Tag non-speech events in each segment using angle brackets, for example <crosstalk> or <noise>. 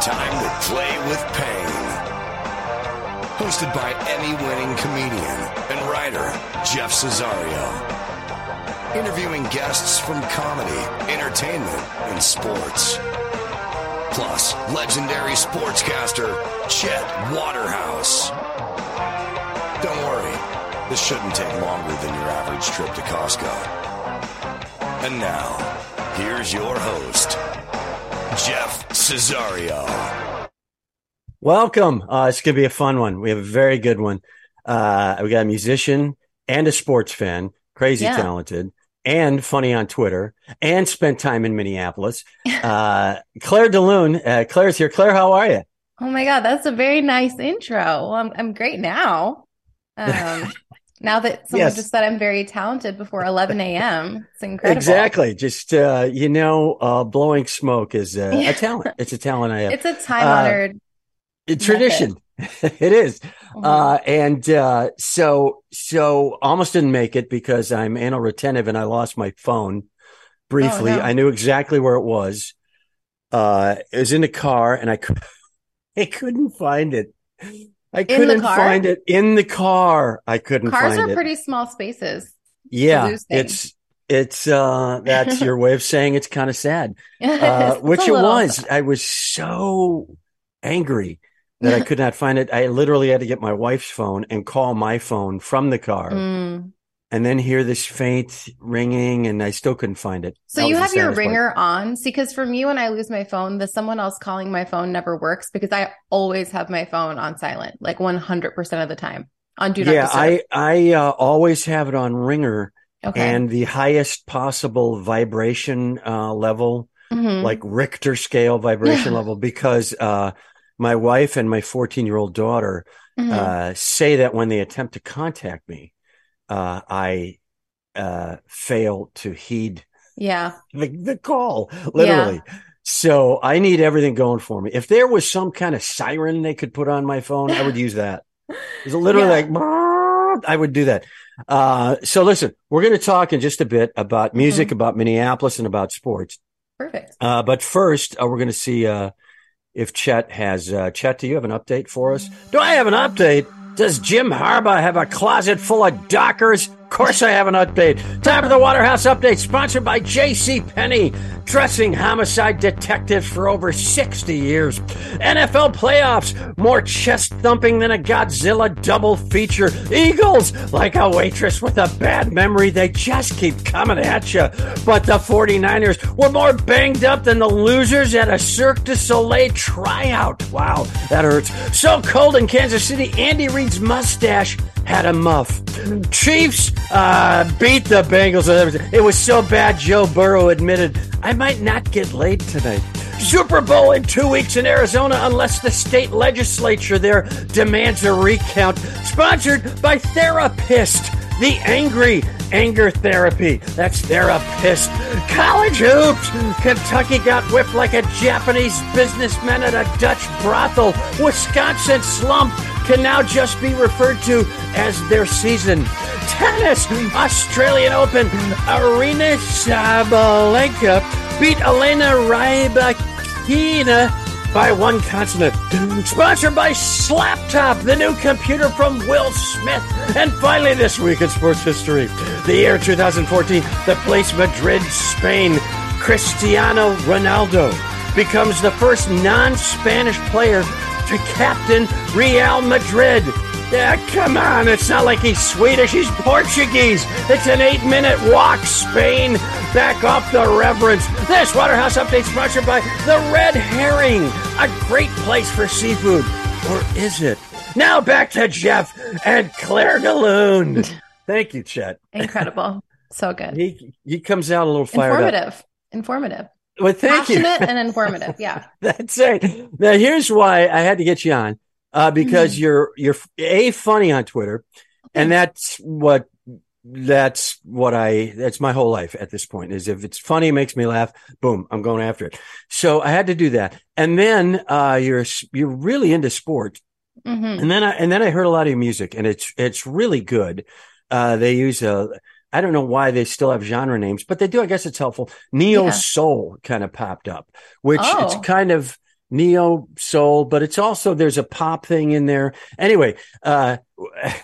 Time to play with pain. Hosted by Emmy winning comedian and writer Jeff Cesario. Interviewing guests from comedy, entertainment, and sports. Plus, legendary sportscaster Chet Waterhouse. Don't worry, this shouldn't take longer than your average trip to Costco. And now, here's your host, Jeff Cesario. Welcome. Uh, it's going to be a fun one. We have a very good one. Uh, we got a musician and a sports fan, crazy Yeah. talented and funny on Twitter and spent time in Minneapolis. Uh, <laughs> Claire DeLune. Uh, Claire's here. Claire, how are you? Oh my God, that's a very nice intro. Well, I'm I'm great now. <laughs> Um, now that someone Yes. just said I'm very talented before 11 a.m. It's incredible. Exactly. Just, uh, you know, uh, blowing smoke is uh, Yeah. a talent. It's a talent I have. <laughs> It's a time honored. a tradition. <laughs> it is. Mm-hmm. Uh, and, uh, so, so almost didn't make it because I'm anal retentive and I lost my phone briefly. Oh, no. I knew exactly where it was. Uh, it was in the car and I, <laughs> I couldn't find it. I couldn't find it in the car. I couldn't Cars are it. pretty small spaces. yeah, it's, it's, uh, that's your way of saying it's kind of sad <laughs> uh, which it was. I was so angry that I <laughs> could not find it. I literally had to get my wife's phone and call my phone from the car Mm. And then hear this faint ringing and I still couldn't find it. So That you have your saddest part. ringer on. See, because for me, when I lose my phone, the someone else calling my phone never works because I always have my phone on silent, like 100% of the time on do not Yeah, disturb. I, I uh, always have it on ringer okay. and the highest possible vibration uh, level, Mhm. like Richter scale vibration level, because uh, my wife and my 14 year old daughter Mhm. uh, say that when they attempt to contact me, uh, I uh, fail to heed yeah. the, the call, literally. So I need everything going for me. If there was some kind of siren they could put on my phone, I would use that. It's <laughs> literally Yeah. like, I would do that. Uh, so listen, we're going to talk in just a bit about music, about Minneapolis and about sports. Perfect. Uh, but first, uh, we're going to see, uh, if Chet has, uh, Chet, do you have an update for us? Do I have an update? Does Jim Harbaugh have a closet full of dockers? Of course I have an update. Time for the Waterhouse Update, sponsored by J.C. Penney, dressing homicide detectives for over 60 years. NFL playoffs, more chest thumping than a Godzilla double feature. Eagles, like a waitress with a bad memory, they just keep coming at you. But the 49ers were more banged up than the losers at a Cirque du Soleil tryout. Wow, that hurts. So cold in Kansas City, Andy Reid's mustache had a muff. Chiefs uh, beat the Bengals. It was so bad, Joe Burrow admitted, I might not get laid tonight. Super Bowl in two weeks in Arizona unless the state legislature there demands a recount. Sponsored by Therapist, the angry anger therapy. That's Therapist. College hoops. Kentucky got whipped like a Japanese businessman at a Dutch brothel. Wisconsin slump can now just be referred to as their season. Tennis, Australian Open, Aryna Sabalenka beat Elena Rybakina by one consonant. Sponsored by Slaptop, the new computer from Will Smith. And finally, this week in sports history, the year 2014, the place Madrid, Spain, Cristiano Ronaldo becomes the first non Spanish player to captain Real Madrid. Yeah, come on. It's not like he's Swedish. He's Portuguese. It's an eight minute walk. Spain. Back off the reverence. This Waterhouse Update sponsored by The Red Herring. A great place for seafood. Or is it? Now back to Jeff and Claire Galoon. Thank you, Chet. Incredible. So good. He he comes out a little fired informative. up. Informative. Well, thank Passionate you. and <laughs> informative. Yeah. That's it. Now here's why I had to get you on. Uh, because Mm-hmm. you're you're a funny on Twitter, and that's what that's what I that's my whole life at this point is if it's funny, it makes me laugh, boom, I'm going after it. So I had to do that, and then uh, you're you're really into sport, hmm and then I and then I heard a lot of your music, and it's it's really good. Uh, they use a I don't know why they still have genre names, but they do. I guess it's helpful. Neo Yeah. soul kind of popped up, which it's Oh. kind of neo soul, but it's also there's a pop thing in there. Anyway, uh,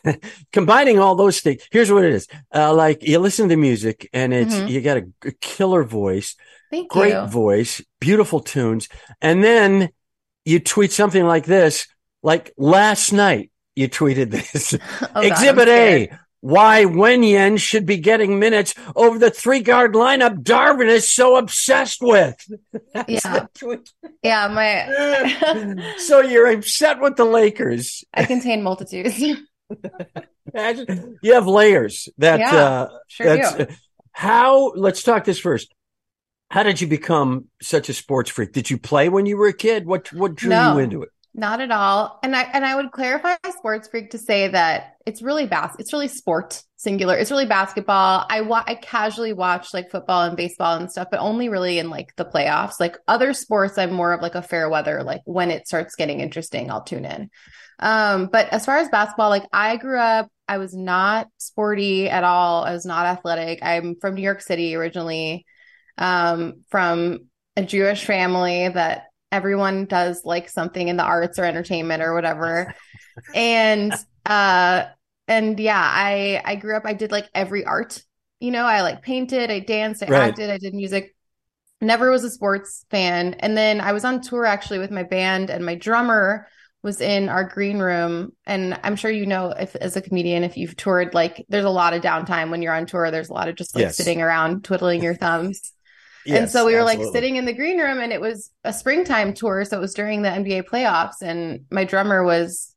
<laughs> combining all those things, here's what it is. Uh, like you listen to the music, and it's Mhm. you got a, a killer voice, Thank great you. voice, beautiful tunes, and then you tweet something like this. Like last night, you tweeted this. <laughs> Oh, God, Exhibit. A. Why Wenyen should be getting minutes over the three guard lineup Darvin is so obsessed with. Yeah. <laughs> Yeah. My, <laughs> so you're upset with the Lakers. I contain multitudes. Imagine- <laughs> You have layers that, Yeah, uh, Sure that's do. how, let's talk this first. How did you become such a sports freak? Did you play when you were a kid? What, what drew No. you into it? Not at all. And I and I would clarify sports freak to say that it's really bas it's really sport singular. It's really basketball. I wa- I casually watch like football and baseball and stuff, but only really in like the playoffs. Like other sports, I'm more of like a fair weather. Like when it starts getting interesting, I'll tune in. Um, but as far as basketball, like I grew up, I was not sporty at all. I was not athletic. I'm from New York City originally, um, from a Jewish family that everyone does like something in the arts or entertainment or whatever. <laughs> and uh and yeah, I I grew up I did like every art. You know, I like painted, I danced, I Right. acted, I did music. Never was a sports fan. And then I was on tour actually with my band and my drummer was in our green room and I'm sure you know if as a comedian if you've toured like there's a lot of downtime when you're on tour there's a lot of just like Yes. sitting around twiddling your thumbs <laughs> and so we were like sitting in the green room and it was a springtime tour. So it was during the NBA playoffs and my drummer was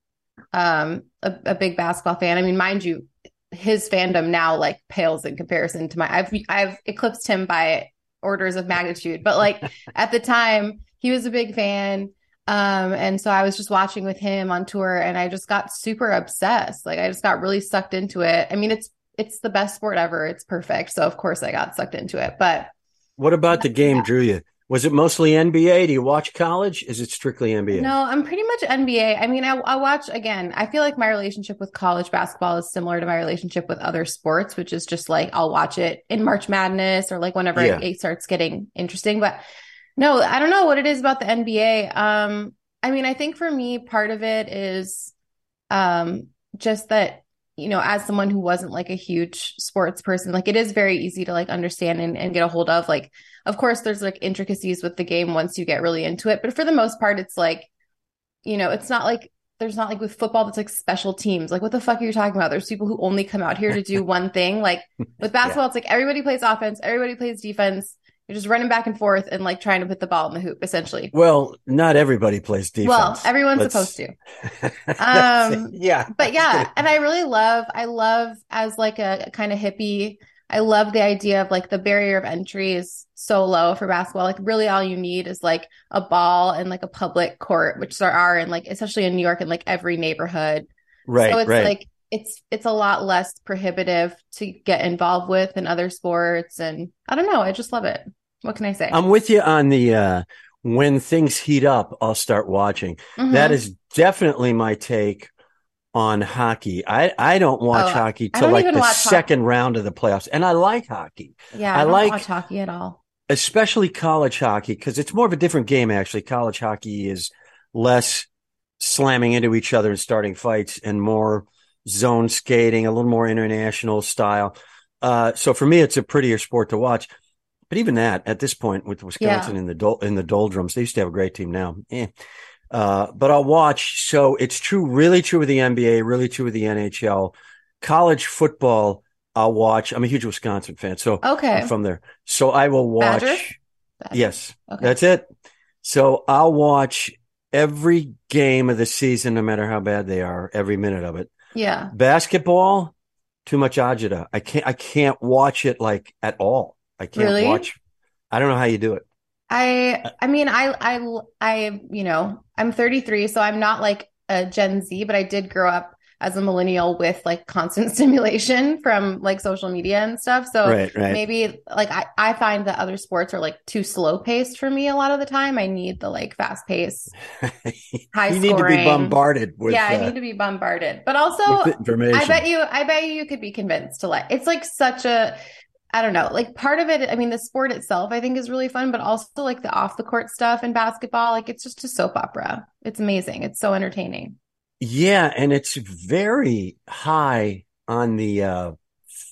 um a, a big basketball fan. I mean, mind you, his fandom now like pales in comparison to my I've I've eclipsed him by orders of magnitude. But like <laughs> at the time, he was a big fan. Um, and so I was just watching with him on tour and I just got super obsessed. Like I just got really sucked into it. I mean, it's it's the best sport ever. It's perfect. So of course I got sucked into it. But What about the game Yeah. drew you? Was it mostly NBA? Do you watch college? Is it strictly NBA? No, I'm pretty much NBA. I mean, I, I watch again. I feel like my relationship with college basketball is similar to my relationship with other sports, which is just like I'll watch it in March Madness or like whenever Yeah. it starts getting interesting. But no, I don't know what it is about the NBA. Um, I mean, I think for me, part of it is um just that you know, as someone who wasn't like a huge sports person, like it is very easy to like understand and, and get a hold of. Like, of course, there's like intricacies with the game once you get really into it. But for the most part, it's like, you know, it's not like there's not like with football that's like special teams. Like, what the fuck are you talking about? There's people who only come out here to do <laughs> one thing. Like with basketball, it's like everybody plays offense, everybody plays defense. You're just running back and forth and like trying to put the ball in the hoop, essentially. Well, not everybody plays defense. Well, everyone's Let's- supposed to. <laughs> Um, yeah. but yeah <laughs> and i really love i love as like a kind of hippie i love the idea of like the barrier of entry is so low for basketball like really all you need is like a ball and like a public court which there are in like especially in new york in like every neighborhood Right, so it's right. like it's it's a lot less prohibitive to get involved with than other sports and i don't know i just love it what can i say I'm with you on the uh when things heat up, I'll start watching. Mhm. That is definitely my take on hockey. I, I don't watch Oh, hockey till like the second round of the playoffs. And I like hockey, yeah I i, don't like- watch hockey at all especially college hockey, because it's more of a different game, actually. College hockey is less slamming into each other and starting fights and more zone skating, a little more international style. Uh, so for me, it's a prettier sport to watch. but even that at this point with Wisconsin Yeah. in the dol- in the doldrums, they used to have a great team now. Eh. Uh, but I'll watch. So it's true, really true with the NBA, really true with the NHL, college football. I'll watch. I'm a huge Wisconsin fan, so Okay. I'm from there. So I will watch. Yes, Okay. that's it. So I'll watch every game of the season, no matter how bad they are, every minute of it. Yeah. Basketball, too much agita. I can't. I can't watch it like at all. I can't Really? watch. I don't know how you do it. I I mean I I I you know I'm 33 so I'm not like a Gen Z but I did grow up as a millennial with like constant <laughs> stimulation from like social media and stuff so Right, right. maybe like I I find that other sports are like too slow paced for me a lot of the time I need the like fast pace <laughs> high you need to be bombarded with. yeah I uh, need to be bombarded but also information. I bet you, I bet you, you could be convinced to like. It's like such a, I don't know, like part of it. I mean, the sport itself, I think, is really fun, but also like the off the court stuff in basketball. Like it's just a soap opera. It's amazing. It's so entertaining. Yeah, and it's very high on the uh,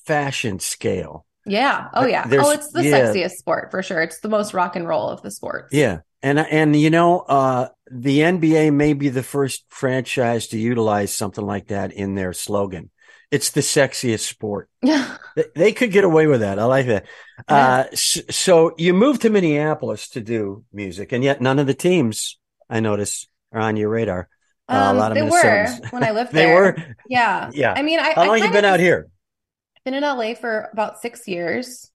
fashion scale. Yeah. Oh yeah. There's- Oh, it's the yeah. sexiest sport for sure. It's the most rock and roll of the sports. Yeah, and and you know, uh, the NBA may be the first franchise to utilize something like that in their slogan. It's the sexiest sport. <laughs> Yeah. They- They could get away with that. I like that. Uh, s- so you moved to Minneapolis to do music, and yet none of the teams I notice are on your radar. Uh, Um, they were when I lived <laughs> They there. were. Yeah. Yeah. I mean, I, How I long you been out here? been in LA for about six years.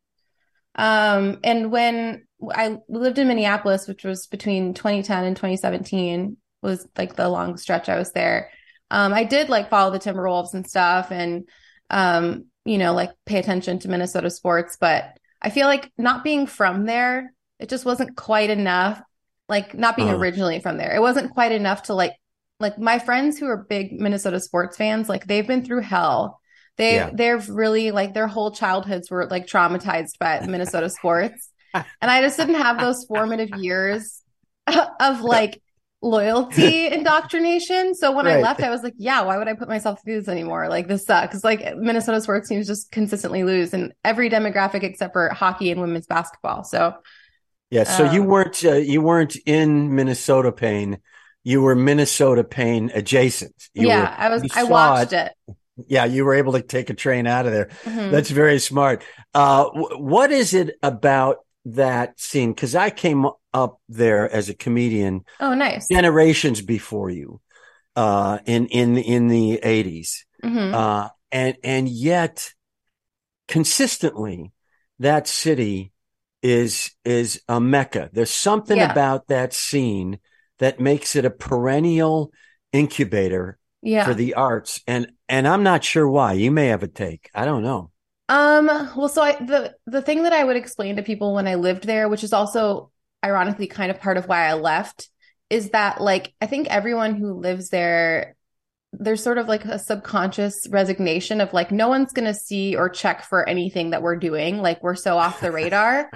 Um, and when I lived in Minneapolis, which was between 2010 and 2017, was like the long stretch I was there. Um, I did like follow the Timberwolves and stuff and, um, you know, like pay attention to Minnesota sports, but I feel like not being from there, it just wasn't quite enough. Like not being Uh-huh. originally from there, it wasn't quite enough to like, like my friends who are big Minnesota sports fans, like they've been through hell. They Yeah. they're really like their whole childhoods were like traumatized by <laughs> Minnesota sports. And I just didn't have those formative years <laughs> of like loyalty <laughs> indoctrination. So when I left, I was like, yeah, why would I put myself through this anymore? Like this sucks. Like Minnesota sports teams just consistently lose in every demographic except for hockey and women's basketball. So Yeah. So you Um, weren't uh, you weren't in Minnesota pain. You were Minnesota pain adjacent. You yeah, were- I was I watched it. it. Yeah, you were able to take a train out of there. Mhm. That's very smart. Uh, wh- what is it about that scene? Because I came up there as a comedian Oh, nice. generations before you, uh, in in in the eighties, Mhm. uh, and and yet consistently that city is is a mecca. There's something Yeah. about that scene that makes it a perennial incubator yeah. for the arts, and and I'm not sure why. You may have a take. I don't know. Um, well, so I the the thing that I would explain to people when I lived there, which is also ironically kind of part of why I left, is that like I think everyone who lives there, there's sort of like a subconscious resignation of like no one's gonna see or check for anything that we're doing. Like we're so off the <laughs> radar.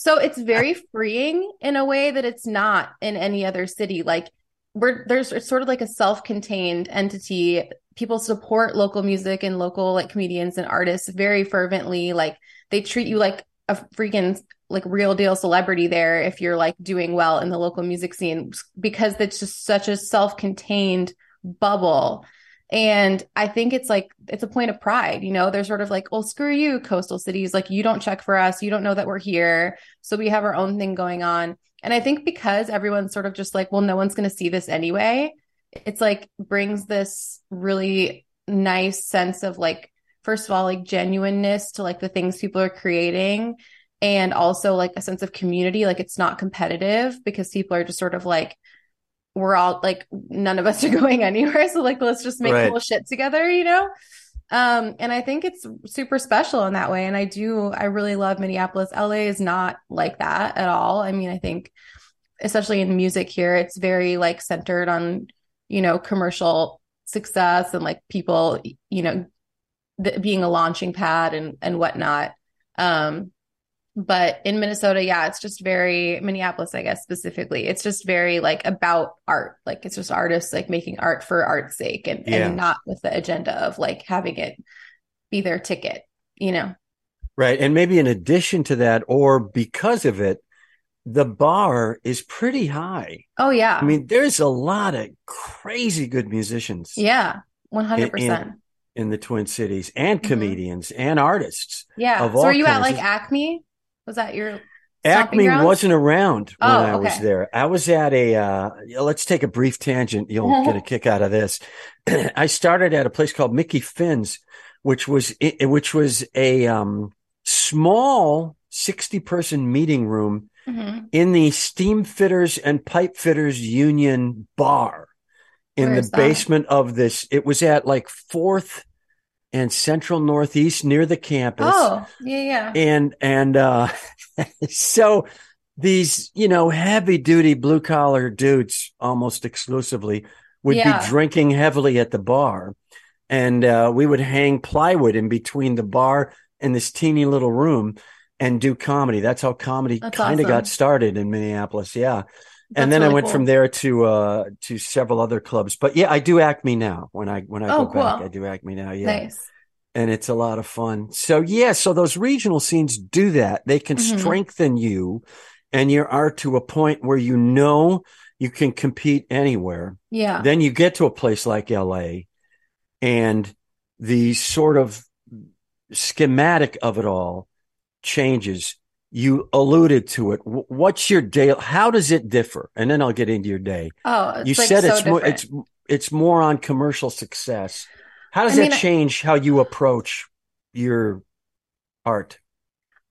So it's very freeing in a way that it's not in any other city. Like we're there's it's sort of like a self-contained entity. People support local music and local like comedians and artists very fervently. Like they treat you like a freaking like real deal celebrity there if you're like doing well in the local music scene because it's just such a self-contained bubble. And I think it's like it's a point of pride, you know. They're sort of like, "Oh, screw you, coastal cities! Like you don't check for us, you don't know that we're here, so we have our own thing going on." And I think because everyone's sort of just like, "Well, no one's going to see this anyway," it's like brings this really nice sense of like, first of all, like genuineness to like the things people are creating, and also like a sense of community. Like it's not competitive because people are just sort of like, we're all like none of us are <laughs> going anywhere. So like let's just make Right. cool shit together you know? Um and i think it's super special in that way. And i do i really love minneapolis. La is not like that at all. I mean i think especially in music here it's very like centered on you know commercial success and like people you know th- being a launching pad and and whatnot. Um but in Minnesota, yeah, it's just very Minneapolis, I guess specifically. It's just very like about art. Like it's just artists like making art for art's sake and, Yeah. and not with the agenda of like having it be their ticket, you know. Right. And maybe in addition to that, or because of it, the bar is pretty high. Oh yeah. I mean, there's a lot of crazy good musicians. Yeah. One hundred in, percent. in the Twin Cities and mm-hmm. comedians and artists. Yeah. of So were you at like Acme? Was that your Acme grounds? wasn't around when Oh, I was there. I was at a, uh, let's take a brief tangent. You'll get a <laughs> kick out of this. <clears throat> I started at a place called Mickey Finn's, which was, which was a, um, small 60 person meeting room Mhm. in the steam fitters and pipe fitters union bar in Where the basement of this. It was at like fourth and central northeast near the campus Oh, yeah, yeah. and and uh <laughs> so these you know heavy duty blue collar dudes almost exclusively would Yeah. be drinking heavily at the bar and uh we would hang plywood in between the bar and this teeny little room and do comedy that's how comedy kind of awesome. got started in Minneapolis yeah and then I went cool. from there to uh to several other clubs but yeah I do Acme now when I when I Oh, go back. I do Acme now yeah Nice. and it's a lot of fun. So yeah, so those regional scenes do that. They can Mhm. strengthen you and your art to a point where you know you can compete anywhere. Yeah. Then you get to a place like LA and the sort of schematic of it all changes. You alluded to it. What's your day? How does it differ? And then I'll get into your day. oh, you like said so it's more, it's, it's more on commercial success. How does I that mean, I- change how you approach your art?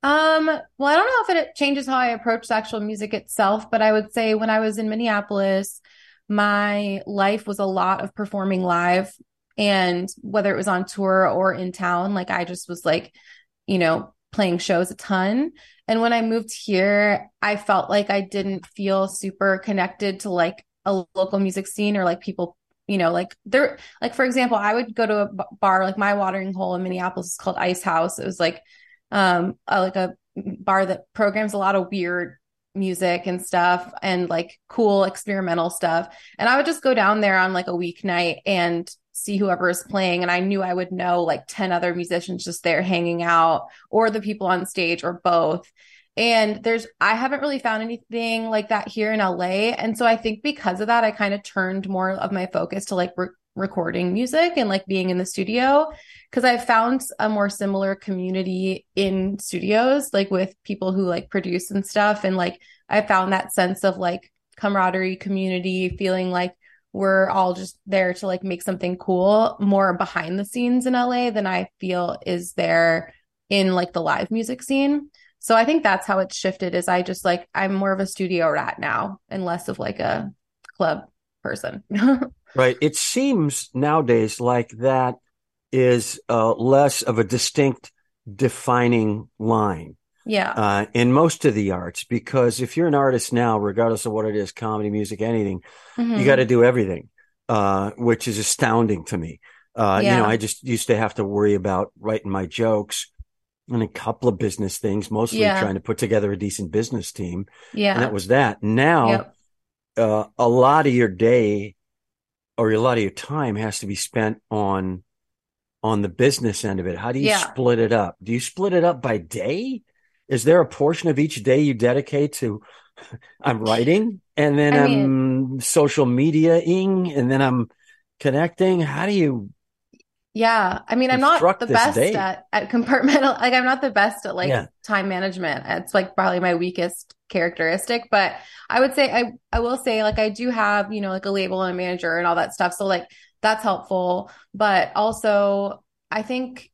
Um, well, I don't know if it changes how I approach the actual music itself, but I would say when I was in Minneapolis, my life was a lot of performing live. And whether it was on tour or in town, like I just was like, you know, playing shows a ton. And when I moved here, I felt like I didn't feel super connected to like a local music scene or like people, you know, like there, like for example, I would go to a bar, like my watering hole in Minneapolis is called Ice House. It was like, um, uh, like a bar that programs a lot of weird music and stuff and like cool experimental stuff. And I would just go down there on like a weeknight and see whoever is playing. And I knew I would know like 10 other musicians just there hanging out or the people on stage or both. And there's, I haven't really found anything like that here in LA. And so I think because of that, I kind of turned more of my focus to like re- recording music and like being in the studio because I found a more similar community in studios, like with people who like produce and stuff. And like I found that sense of like camaraderie, community, feeling like we're all just there to like make something cool more behind the scenes in LA than I feel is there in like the live music scene. So I think that's how it's shifted is I just like I'm more of a studio rat now and less of like a club person. <laughs> Right. It seems nowadays like that is uh, less of a distinct defining line yeah. uh, in most of the arts because if you're an artist now, regardless of what it is, comedy, music, anything, Mhm. you got to do everything, uh, which is astounding to me. Uh, you know, I just used to have to worry about writing my jokes and a couple of business things, mostly Yeah. trying to put together a decent business team. yeah. And that was that. Now, Yep. uh, a lot of your day or a lot of your time has to be spent on on the business end of it. How do you Yeah. split it up? Do you split it up by day? Is there a portion of each day you dedicate to I'm writing and then I I'm social mediaing and then I'm connecting? How do you Yeah, I mean, I'm not the best day. at at compartmental. <laughs> Like, I'm not the best at like Yeah. time management. It's like probably my weakest characteristic. But I would say I I will say like I do have you know like a label and a manager and all that stuff. So like that's helpful. But also I think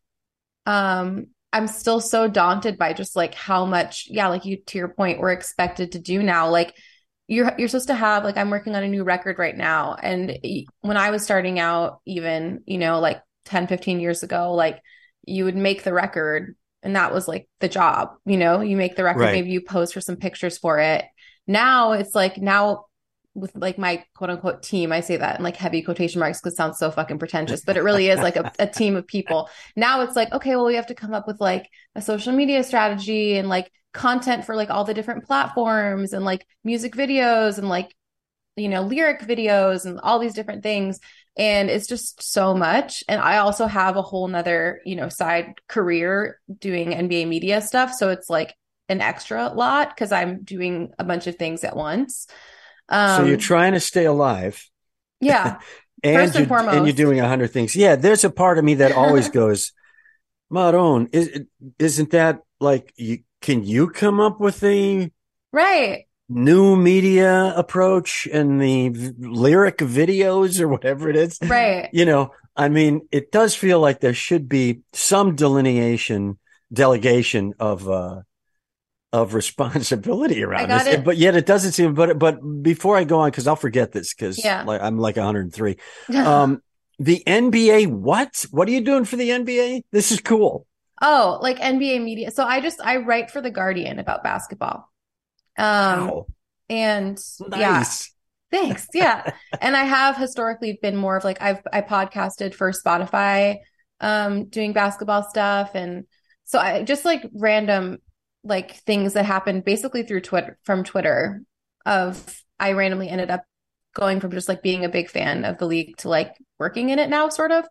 um I'm still so daunted by just like how much yeah like you to your point we're expected to do now. Like you're you're supposed to have like I'm working on a new record right now. And when I was starting out even you know like 10 15 years ago like you would make the record and that was like the job you know? You make the record Right. maybe you pose for some pictures for it. Now it's like now with like my quote unquote team I say that in like heavy quotation marks because it sounds so fucking pretentious but it really is like a, <laughs> a team of people now it's like okay well we have to come up with like a social media strategy and like content for like all the different platforms and like music videos and like you know, lyric videos and all these different things. And it's just so much. And I also have a whole nother, you know, side career doing NBA media stuff. So it's like an extra lot because I'm doing a bunch of things at once. Um, so you're trying to stay alive. Yeah. <laughs> and, First and, you're, and you're doing a hundred things. Yeah. There's a part of me that always <laughs> goes, Maron, is, isn't that like, you, can you come up with a right new media approach and the v- lyric videos or whatever it is? Right. You know, I mean, it does feel like there should be some delineation, delegation of, uh, of responsibility around this, it. but yet it doesn't seem. But but before I go on, because I'll forget this, because yeah. like I'm like 103. <laughs> um, the NBA, what? What are you doing for the NBA? This is cool. Oh, like NBA media. So I just I write for the Guardian about basketball. Um, wow. and nice. yeah. Thanks. Yeah. and I have historically been more of like I've I podcasted for Spotify um doing basketball stuff and so I just like random like things that happened basically through Twitter from Twitter of I randomly ended up going from just like being a big fan of the league to like working in it now sort of.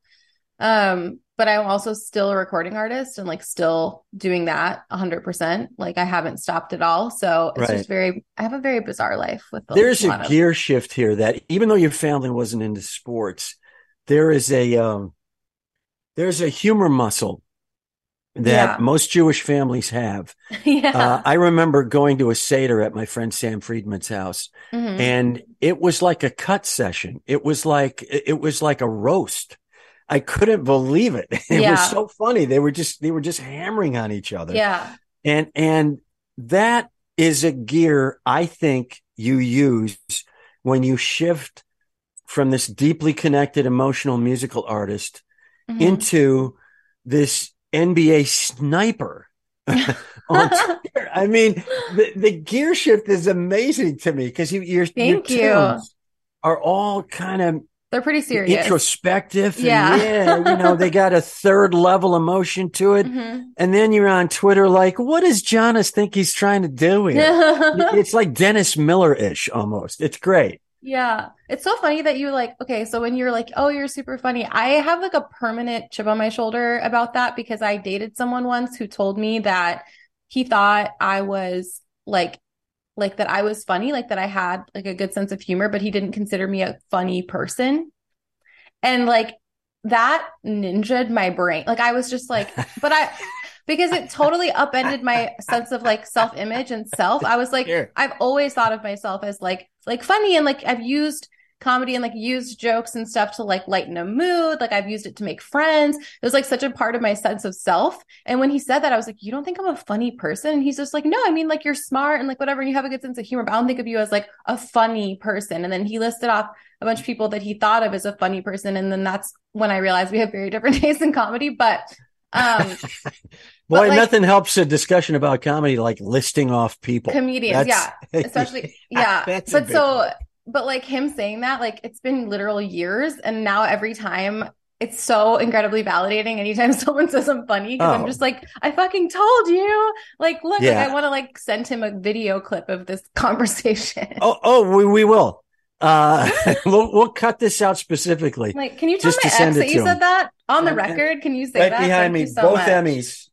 Um but I'm also still a recording artist and like still doing that 100%. Like I haven't stopped at all. So it's right. just very, I have a very bizarre life with the, There's a, a gear of... shift here that even though your family wasn't into sports, there is a, um, there's a humor muscle that yeah. most Jewish families have. <laughs> yeah. Uh, I remember going to a Seder at my friend Sam Friedman's house mm-hmm. and it was like a cut session. It was like, it was like a roast. I couldn't believe it. <laughs> It yeah. was so funny. They were just, they were just hammering on each other. Yeah. And, and that is a gear I think you use when you shift from this deeply connected emotional musical artist mm-hmm. into this NBA sniper <laughs> on Twitter. I mean, the, the, gear shift is amazing to me because you, your, Thank your you. are all kind of they're pretty serious, introspective. Yeah, yeah. You know, they got a third level emotion to it, mm-hmm. and then you're on Twitter like, what does Jonas think he's trying to do here? <laughs> it's like Dennis Miller ish almost. It's great. Yeah. It's so funny that you like, okay, so when you're like, oh, you're super funny, I have like a permanent chip on my shoulder about that because I dated someone once who told me that he thought I was like, like that I was funny, like that I had like a good sense of humor, but he didn't consider me a funny person. And like that ninjaed my brain. Like I was just like, but I, <laughs> because it totally upended my sense of like self image and self. I was like, I've always thought of myself as like, like funny and like I've used comedy and like used jokes and stuff to like lighten a mood. Like I've used it to make friends. It was like such a part of my sense of self. And when he said that, I was like, you don't think I'm a funny person? And he's just like, no, I mean, like you're smart and like whatever, and you have a good sense of humor, but I don't think of you as like a funny person. And then he listed off a bunch of people that he thought of as a funny person. And then that's when I realized we have very different <laughs> tastes in comedy. But um, <laughs> Boy, like, nothing helps a discussion about comedy like listing off people. Comedians, that's, yeah. <laughs> Especially, yeah. <laughs> but so, one. but like him saying that, like it's been literal years. And now every time it's so incredibly validating anytime <laughs> someone says I'm funny because oh. I'm just like, I fucking told you. Like, look, yeah. like, I want to like send him a video clip of this conversation. Oh, oh, we, we will. Uh, we'll, we'll cut this out specifically. Like, can you tell my ex that you said that on the record? Can you say right that? behind Thank me, so both much. Emmys,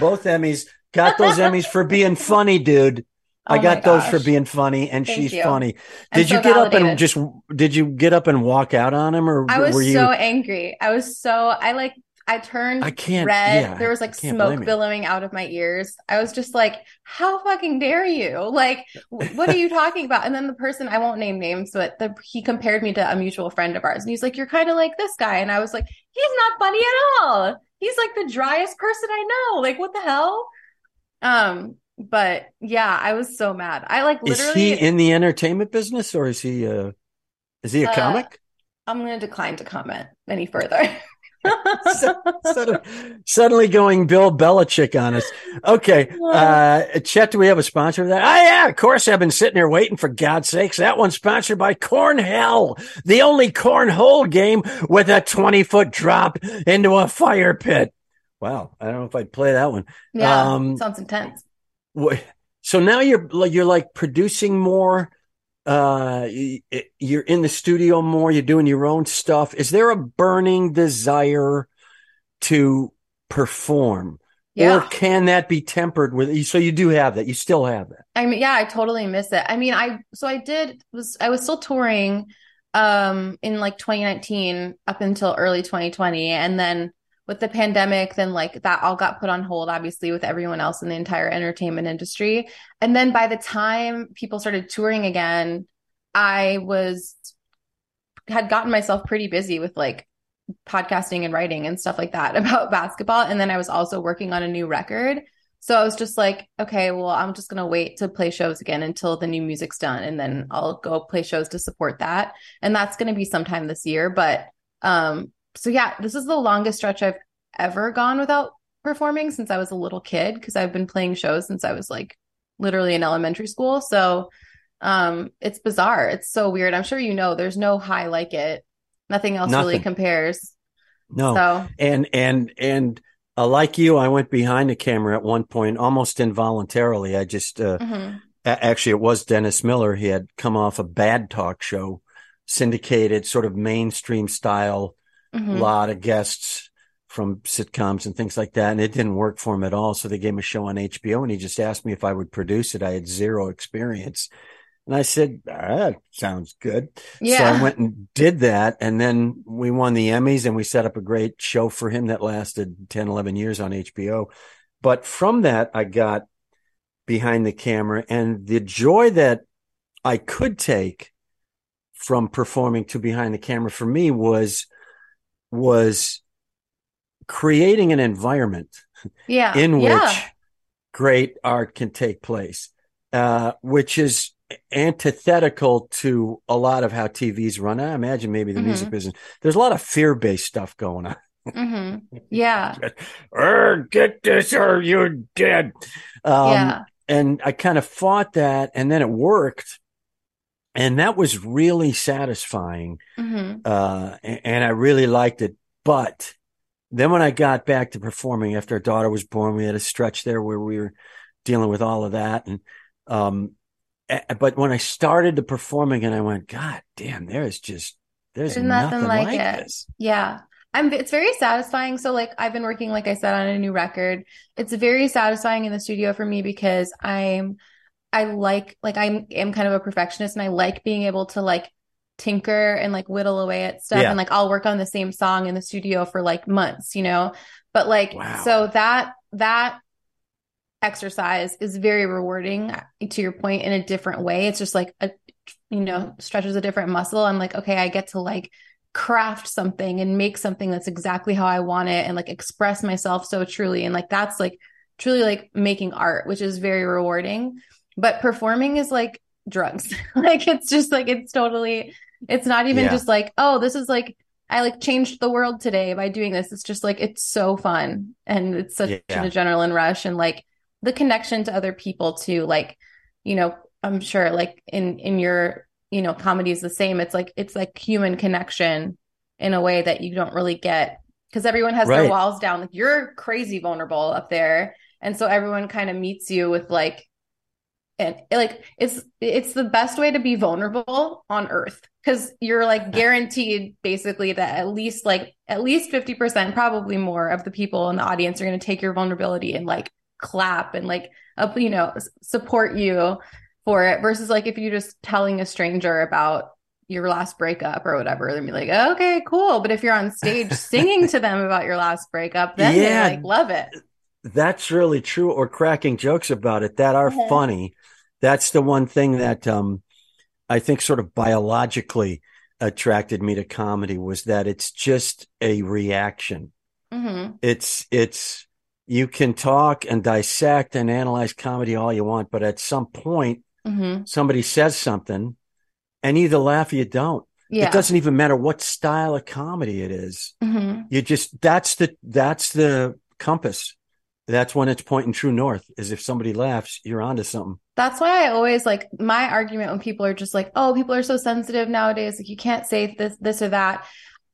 both Emmys. Got those Emmys for being funny, dude. I oh got those for being funny, and Thank she's you. funny. Did you get validated. up and just? Did you get up and walk out on him, or I was were you... so angry. I was so I like I turned I can't, red. Yeah, there was like smoke billowing out of my ears. I was just like, how fucking dare you? Like, what are you talking about? And then the person, I won't name names, but the, he compared me to a mutual friend of ours. And he's like, you're kind of like this guy. And I was like, he's not funny at all. He's like the driest person I know. Like, what the hell? Um, but yeah, I was so mad. I like literally. Is he in the entertainment business or is he, uh, is he a uh, comic? I'm going to decline to comment any further. <laughs> <laughs> suddenly going Bill Belichick on us. Okay. Uh, Chet, do we have a sponsor of that? Oh, yeah, of course. I've been sitting here waiting for God's sakes. That one's sponsored by Cornhell, the only cornhole game with a 20 foot drop into a fire pit. Wow. I don't know if I'd play that one. Yeah. Um, sounds intense. So now you're, you're like producing more uh you're in the studio more you're doing your own stuff is there a burning desire to perform Yeah. or can that be tempered with so you do have that you still have that I mean, yeah, I totally miss it. I mean, I so I did was I was still touring um in like 2019 up until early 2020 and then with the pandemic then like that all got put on hold obviously with everyone else in the entire entertainment industry. And then by the time people started touring again, I was had gotten myself pretty busy with like podcasting and writing and stuff like that <laughs> about basketball and then I was also working on a new record. So I was just like, okay, well, I'm just gonna wait to play shows again until the new music's done, and then I'll go play shows to support that. And that's gonna be sometime this year. But um, so yeah, this is the longest stretch I've ever gone without performing since I was a little kid, because I've been playing shows since I was like literally in elementary school. So um, it's bizarre. It's so weird. I'm sure you know there's no high like it. Nothing else really compares. no So and and and uh, like you i went behind the camera at one point almost involuntarily i just uh mhm. a- actually it was dennis miller he had come off a bad talk show syndicated sort of mainstream style Mhm. lot of guests from sitcoms and things like that and it didn't work for him at all so they gave him a show on hbo and he just asked me if i would produce it i had zero experience and i said "Ah, that sounds good so. I went and did that. And then we won the Emmys and we set up a great show for him that lasted 10, 11 years on HBO. But from that, I got behind the camera and the joy that I could take from performing to behind the camera for me was, was creating an environment yeah. in which yeah. great art can take place, uh, which is antithetical to a lot of how TV's run. I imagine maybe the music business. There's a lot of fear based stuff going on. hmm <laughs> Yeah. Er, get this or you're dead. Um, yeah. And I kind of fought that, and then it worked. And that was really satisfying. hmm Uh, a- and I really liked it. But then when I got back to performing after our daughter was born, we had a stretch there where we were dealing with all of that. And, um, a- but when I started the performing and I went, God damn, there's just, there's, There's nothing, nothing like, like it. this. Yeah. I'm it's very satisfying. So like I've been working, like I said, on a new record. It's very satisfying in the studio for me because I'm I like like I'm am kind of a perfectionist and I like being able to like tinker and like whittle away at stuff Yeah. and like I'll work on the same song in the studio for like months, you know. But like Wow. so that that exercise is very rewarding to your point in a different way. It's just like a you know, stretches a different muscle. I'm like, okay, I get to like craft something and make something that's exactly how I want it and like express myself so truly. And like that's like truly like making art, which is very rewarding. But performing is like drugs. <laughs> like it's just like it's totally it's not even Yeah. just like, oh, this is like I like changed the world today by doing this. It's just like it's so fun and it's such Yeah. an adrenaline rush and like the connection to other people too. Like, you know, I'm sure like in in your you know comedy is the same. It's like it's like human connection in a way that you don't really get because everyone has their walls down. Like you're crazy vulnerable up there, and so everyone kind of meets you with like and like it's it's the best way to be vulnerable on earth because you're like guaranteed basically that at least like at least 50% probably more of the people in the audience are going to take your vulnerability and like clap and like up you know support you for it versus like if you're just telling a stranger about your last breakup or whatever they'd be like okay cool. But if you're on stage <laughs> singing to them about your last breakup then Yeah. they like love it That's really true. Or cracking jokes about it that are Mhm. funny. That's the one thing that um, I think sort of biologically attracted me to comedy was that it's just a reaction. hmm It's it's you can talk and dissect and analyze comedy all you want, but at some point hmm somebody says something and either laugh or you don't. yeah It doesn't even matter what style of comedy it is. hmm You just that's the that's the compass. That's when it's pointing true north. Is if somebody laughs, you're onto something. That's why I always like my argument when people are just like, "Oh, people are so sensitive nowadays. Like you can't say this, this or that."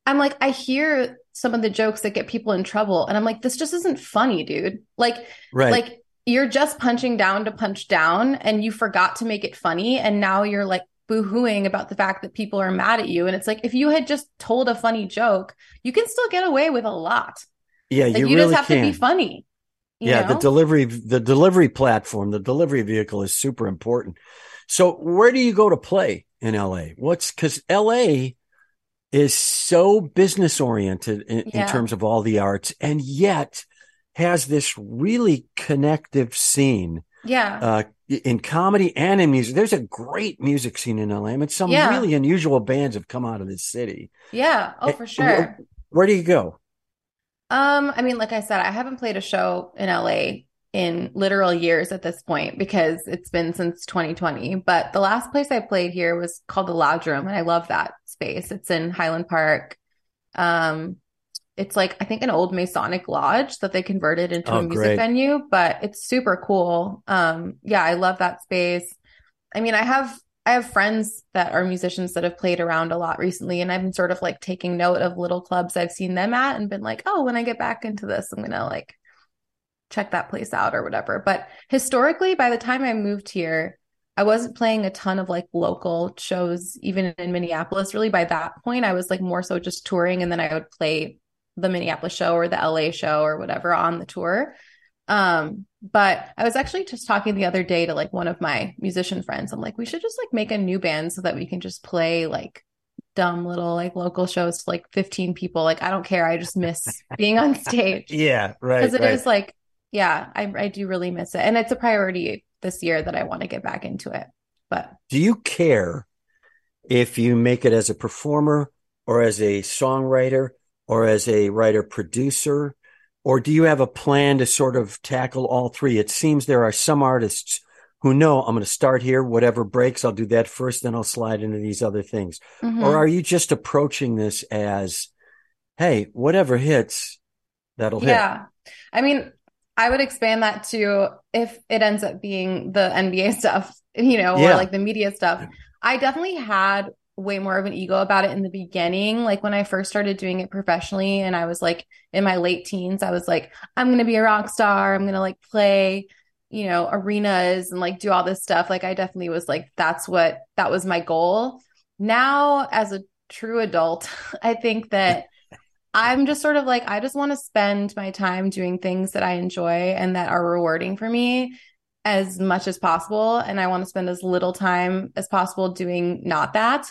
I'm like, I hear some of the jokes that get people in trouble, and I'm like, this just isn't funny, dude. Like, Right. like you're just punching down to punch down, and you forgot to make it funny, and now you're like boohooing about the fact that people are mad at you. And it's like if you had just told a funny joke, you can still get away with a lot. Yeah, Like you, you, really just have can. to be funny. Yeah, the delivery the delivery platform, the delivery vehicle is super important. So where do you go to play in LA? What's because LA is so business oriented in, in terms of all the arts, and yet has this really connective scene yeah. uh, in comedy and in music. There's a great music scene in LA. I mean, some Yeah. really unusual bands have come out of this city. yeah. Oh, for sure. Where do you go? Um, I mean, like I said, I haven't played a show in LA in literal years at this point because it's been since 2020. But the last place I played here was called the Lodge Room, and I love that space. It's in Highland Park. Um, it's like I think an old Masonic lodge that they converted into Oh, a music great. venue, but it's super cool. Um, yeah, I love that space. I mean, I have I have friends that are musicians that have played around a lot recently, and I've been sort of like taking note of little clubs I've seen them at and been like, oh, when I get back into this, I'm gonna like check that place out or whatever. But historically, by the time I moved here, I wasn't playing a ton of like local shows, even in Minneapolis. Really, by that point, I was like more so just touring, and then I would play the Minneapolis show or the LA show or whatever on the tour. Um, but I was actually just talking the other day to like one of my musician friends. I'm like, we should just like make a new band so that we can just play like dumb little like local shows to like 15 people. Like, I don't care. I just miss <laughs> being on stage Yeah, right. because it is right. like, yeah, I, I do really miss it. And it's a priority this year that I want to get back into it. But Do you care if you make it as a performer or as a songwriter or as a writer producer? Or do you have a plan to sort of tackle all three? It seems there are some artists who know I'm going to start here, whatever breaks, I'll do that first, then I'll slide into these other things. mhm. Or are you just approaching this as, hey, whatever hits, that'll hit? Yeah. I mean, I would expand that to if it ends up being the NBA <laughs> stuff, you know, Yeah. or like the media stuff. I definitely had way more of an ego about it in the beginning. Like when I first started doing it professionally and I was like in my late teens, I was like, I'm going to be a rock star. I'm going to like play, you know, arenas and like do all this stuff. Like I definitely was like, that's what, that was my goal. Now, as a true adult, <laughs> I think that I'm just sort of like, I just want to spend my time doing things that I enjoy and that are rewarding for me as much as possible. And I want to spend as little time as possible doing not that.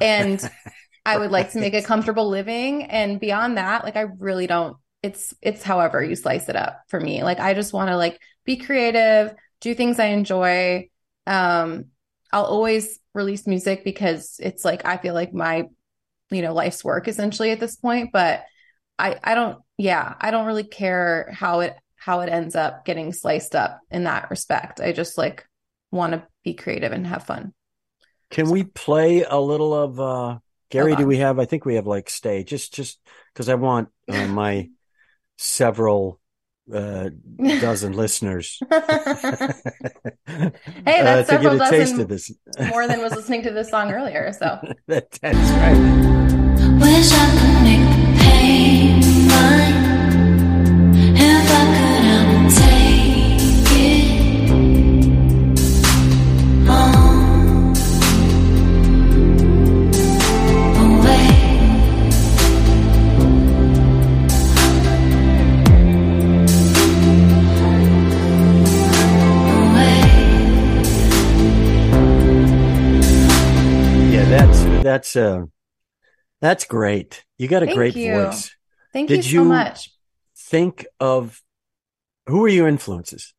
And <laughs> I would like to make a comfortable living. And beyond that, like, I really don't, it's, it's however you slice it up for me. Like, I just want to like be creative, do things I enjoy. Um, I'll always release music because it's like, I feel like my you know life's work essentially at this point but i i don't yeah i don't really care how it how it ends up getting sliced up in that respect i just like want to be creative and have fun Can we play a little of uh Gary? Do we have? I think we have like stay. Just just because I want uh, <laughs> my several uh <laughs> dozen listeners. <laughs> hey hey, that's to get several a taste dozen of this. more than was listening to this song earlier so that, that's right. That's that's uh that's great. You got a Thank great you. voice. thank Did you so you- much Think of who are your influences?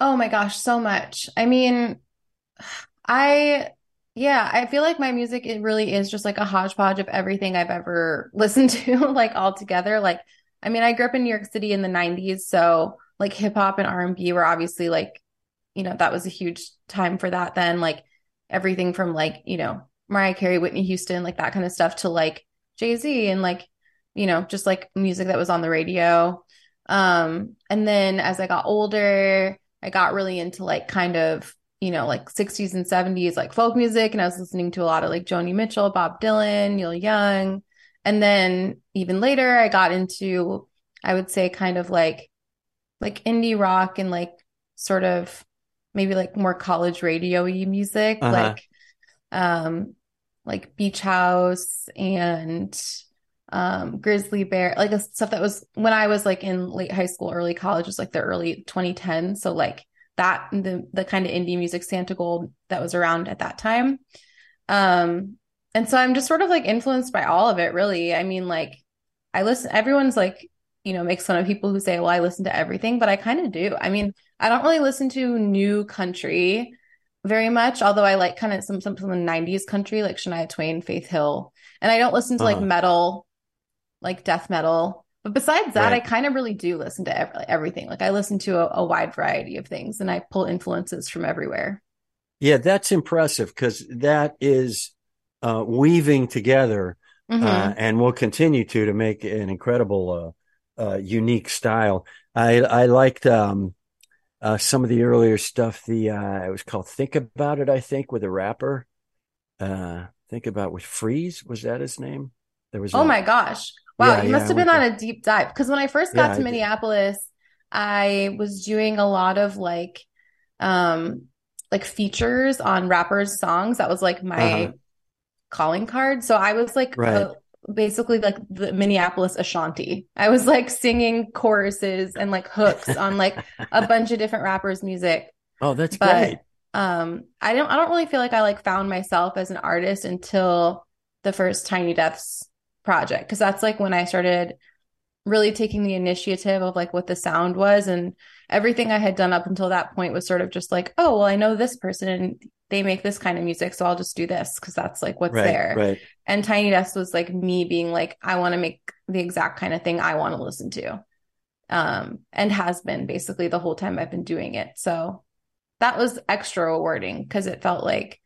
Oh my gosh, so much. I mean, I, yeah, I feel like my music, it really is just like a hodgepodge of everything I've ever <laughs> listened to, like all together. Like, I mean, I grew up in New York City in the 90s, so like hip hop and R&B were obviously like, you know, that was a huge time for that then. Like everything from like, you know, Mariah Carey, Whitney Houston, like that kind of stuff to like Jay-Z and like, you know, just like music that was on the radio. Um, and then as I got older, I got really into like kind of, you know, like 60s and 70s, like folk music. And I was listening to a lot of like Joni Mitchell, Bob Dylan, Neil Young. And then even later, I got into, I would say, kind of like, like indie rock and like sort of maybe like more college radio-y music, Uh-huh. like um like Beach House and um Grizzly Bear, like stuff that was when I was like in late high school, early college, was like the early 2010s. So like that the the kind of indie music Santigold that was around at that time. Um and so I'm just sort of like influenced by all of it, really. I mean, like I listen, everyone's like, you know, makes fun of people who say, well, I listen to everything, but I kind of do. I mean, I don't really listen to new country very much, although I like kind of some, some, some of the 90s country, like Shania Twain, Faith Hill. And I don't listen to like Uh-huh. metal, like death metal. But besides that, Right. I kind of really do listen to ev- everything. Like I listen to a, a wide variety of things and I pull influences from everywhere. Yeah, that's impressive because that is uh, weaving together, Mhm. uh, and will continue to to make an incredible, uh, uh, unique style. I I liked um, uh, some of the earlier stuff. The uh, it was called "Think About It," I think, with a rapper. Uh, think about with Freeze was that his name? There was Oh a- my gosh. Wow, Yeah, you must I have been on a deep dive. Because when I first got Yeah, to I did. Minneapolis, I was doing a lot of like um like features on rappers' songs. That was like my Uh-huh. calling card. So I was like Right. uh, basically like the Minneapolis Ashanti. I was like singing choruses and like hooks on like a bunch of different rappers' music. Oh, that's But great. um I don't I don't really feel like I like found myself as an artist until the first Tiny Deaths project because that's like when I started really taking the initiative of like what the sound was and everything I had done up until that point was sort of just like oh well I know this person and they make this kind of music so I'll just do this because that's like what's Right, there right. and Tiny Deaths was like me being like I want to make the exact kind of thing I want to listen to um and has been basically the whole time I've been doing it so that was extra rewarding because it felt like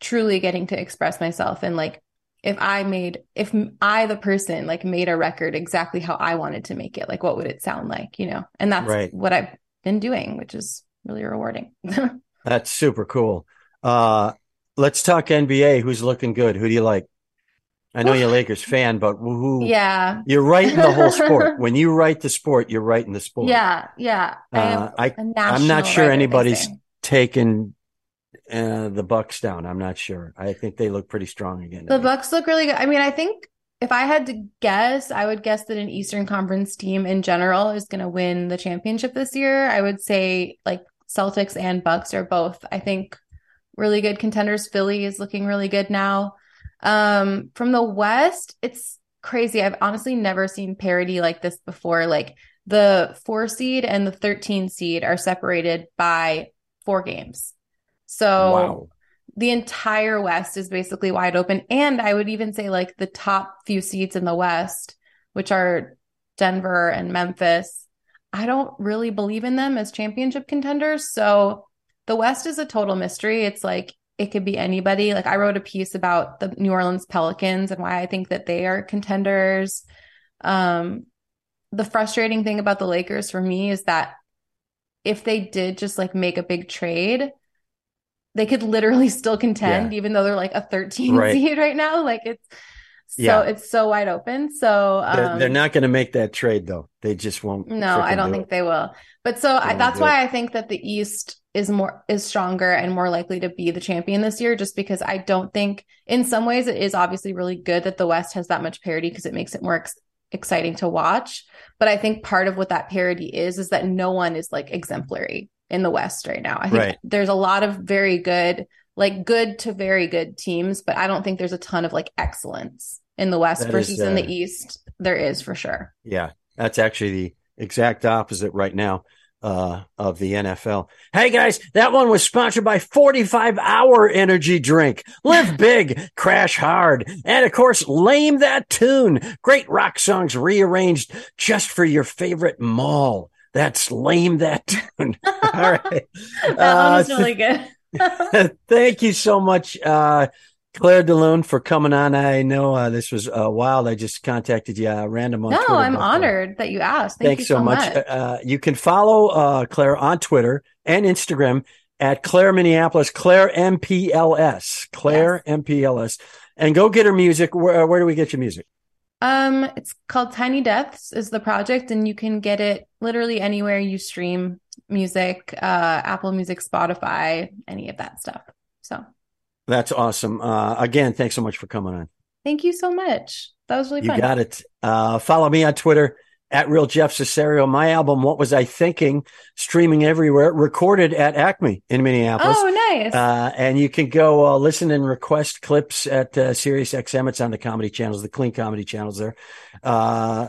truly getting to express myself and like if I made if I the person like made a record exactly how I wanted to make it like what would it sound like you know and that's Right. what I've been doing which is really rewarding <laughs> That's super cool. Uh, let's talk NBA. Who's looking good? Who do you like? I know you're a <laughs> Lakers fan, but who? yeah You're right in the whole sport. <laughs> When you write the sport, you're right in the sport. yeah yeah Uh, I, I'm not sure anybody's taken uh, the Bucks down. I'm not sure. I think they look pretty strong again. The Bucks look really good. I mean, I think if I had to guess, I would guess that an Eastern Conference team in general is going to win the championship this year. I would say like Celtics and Bucks are both, I think, really good contenders. Philly is looking really good now. Um, from the West, it's crazy. I've honestly never seen parity like this before. Like the four seed and the 13 seed are separated by four games. So Wow. the entire West is basically wide open. And I would even say like the top few seeds in the West, which are Denver and Memphis, I don't really believe in them as championship contenders. So the West is a total mystery. It's like it could be anybody. Like I wrote a piece about the New Orleans Pelicans and why I think that they are contenders. Um, the frustrating thing about the Lakers for me is that if they did just like make a big trade, they could literally <laughs> still contend, even though they're like a 13 Right. seed right now. Like it's so Yeah. it's so wide open. So They're, um, they're not going to make that trade, though. They just won't. no, I don't do think it. they will. But so I, that's why I think that the East is more is stronger and more likely to be the champion this year just because I don't think in some ways it is obviously really good that the West has that much parity because it makes it more ex- exciting to watch. But I think part of what that parity is is that no one is like exemplary in the West right now. I think Right. there's a lot of very good like good to very good teams, but I don't think there's a ton of like excellence in the West That is, versus in uh, the East. There is for sure. Yeah, that's actually the exact opposite right now uh, of the NFL. Hey guys, that one was sponsored by 45 Hour Energy Drink. Live <laughs> big, crash hard, and of course, lame that tune. Great rock songs rearranged just for your favorite mall. That's lame that tune. <laughs> All right. That Uh, really good. <laughs> Thank you so much, uh, Claire DeLune, for coming on. I know uh, this was uh, wild. I just contacted you uh, random on no, Twitter. I'm uh, honored that you asked. Thank Thanks you so, so much. much. Uh, you can follow uh, Claire on Twitter and Instagram at Claire Minneapolis, Claire MPLS, Claire MPLS, and go get her music. Where, where do we get your music? Um, it's called Tiny Deaths is the project, and you can get it literally anywhere you stream Music, uh, Apple Music, Spotify, any of that stuff. So That's awesome. Uh, again, thanks so much for coming on. thank you so much. That was really You fun. got it. Uh, follow me on Twitter at Real Jeff Cesario. My album, What Was I Thinking? Streaming everywhere, recorded at Acme in Minneapolis. Oh, nice. Uh, and you can go uh, listen and request clips at uh, Sirius XM. It's on the comedy channels, the clean comedy channels there. Uh,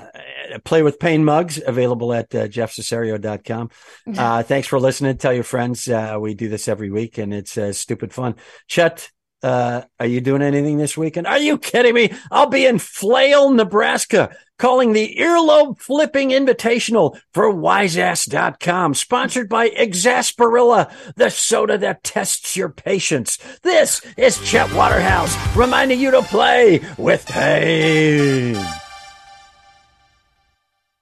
play with pain mugs available at uh, jeffcesario.com. <laughs> Uh, thanks for listening. Tell your friends. Uh, we do this every week and it's uh, stupid fun. Chet, uh, are you doing anything this weekend? Are you kidding me? I'll be in Flail, Nebraska, calling the earlobe flipping invitational for wiseass.com, sponsored by Exasperilla, the soda that tests your patience. This is Chet Waterhouse reminding you to play with pain.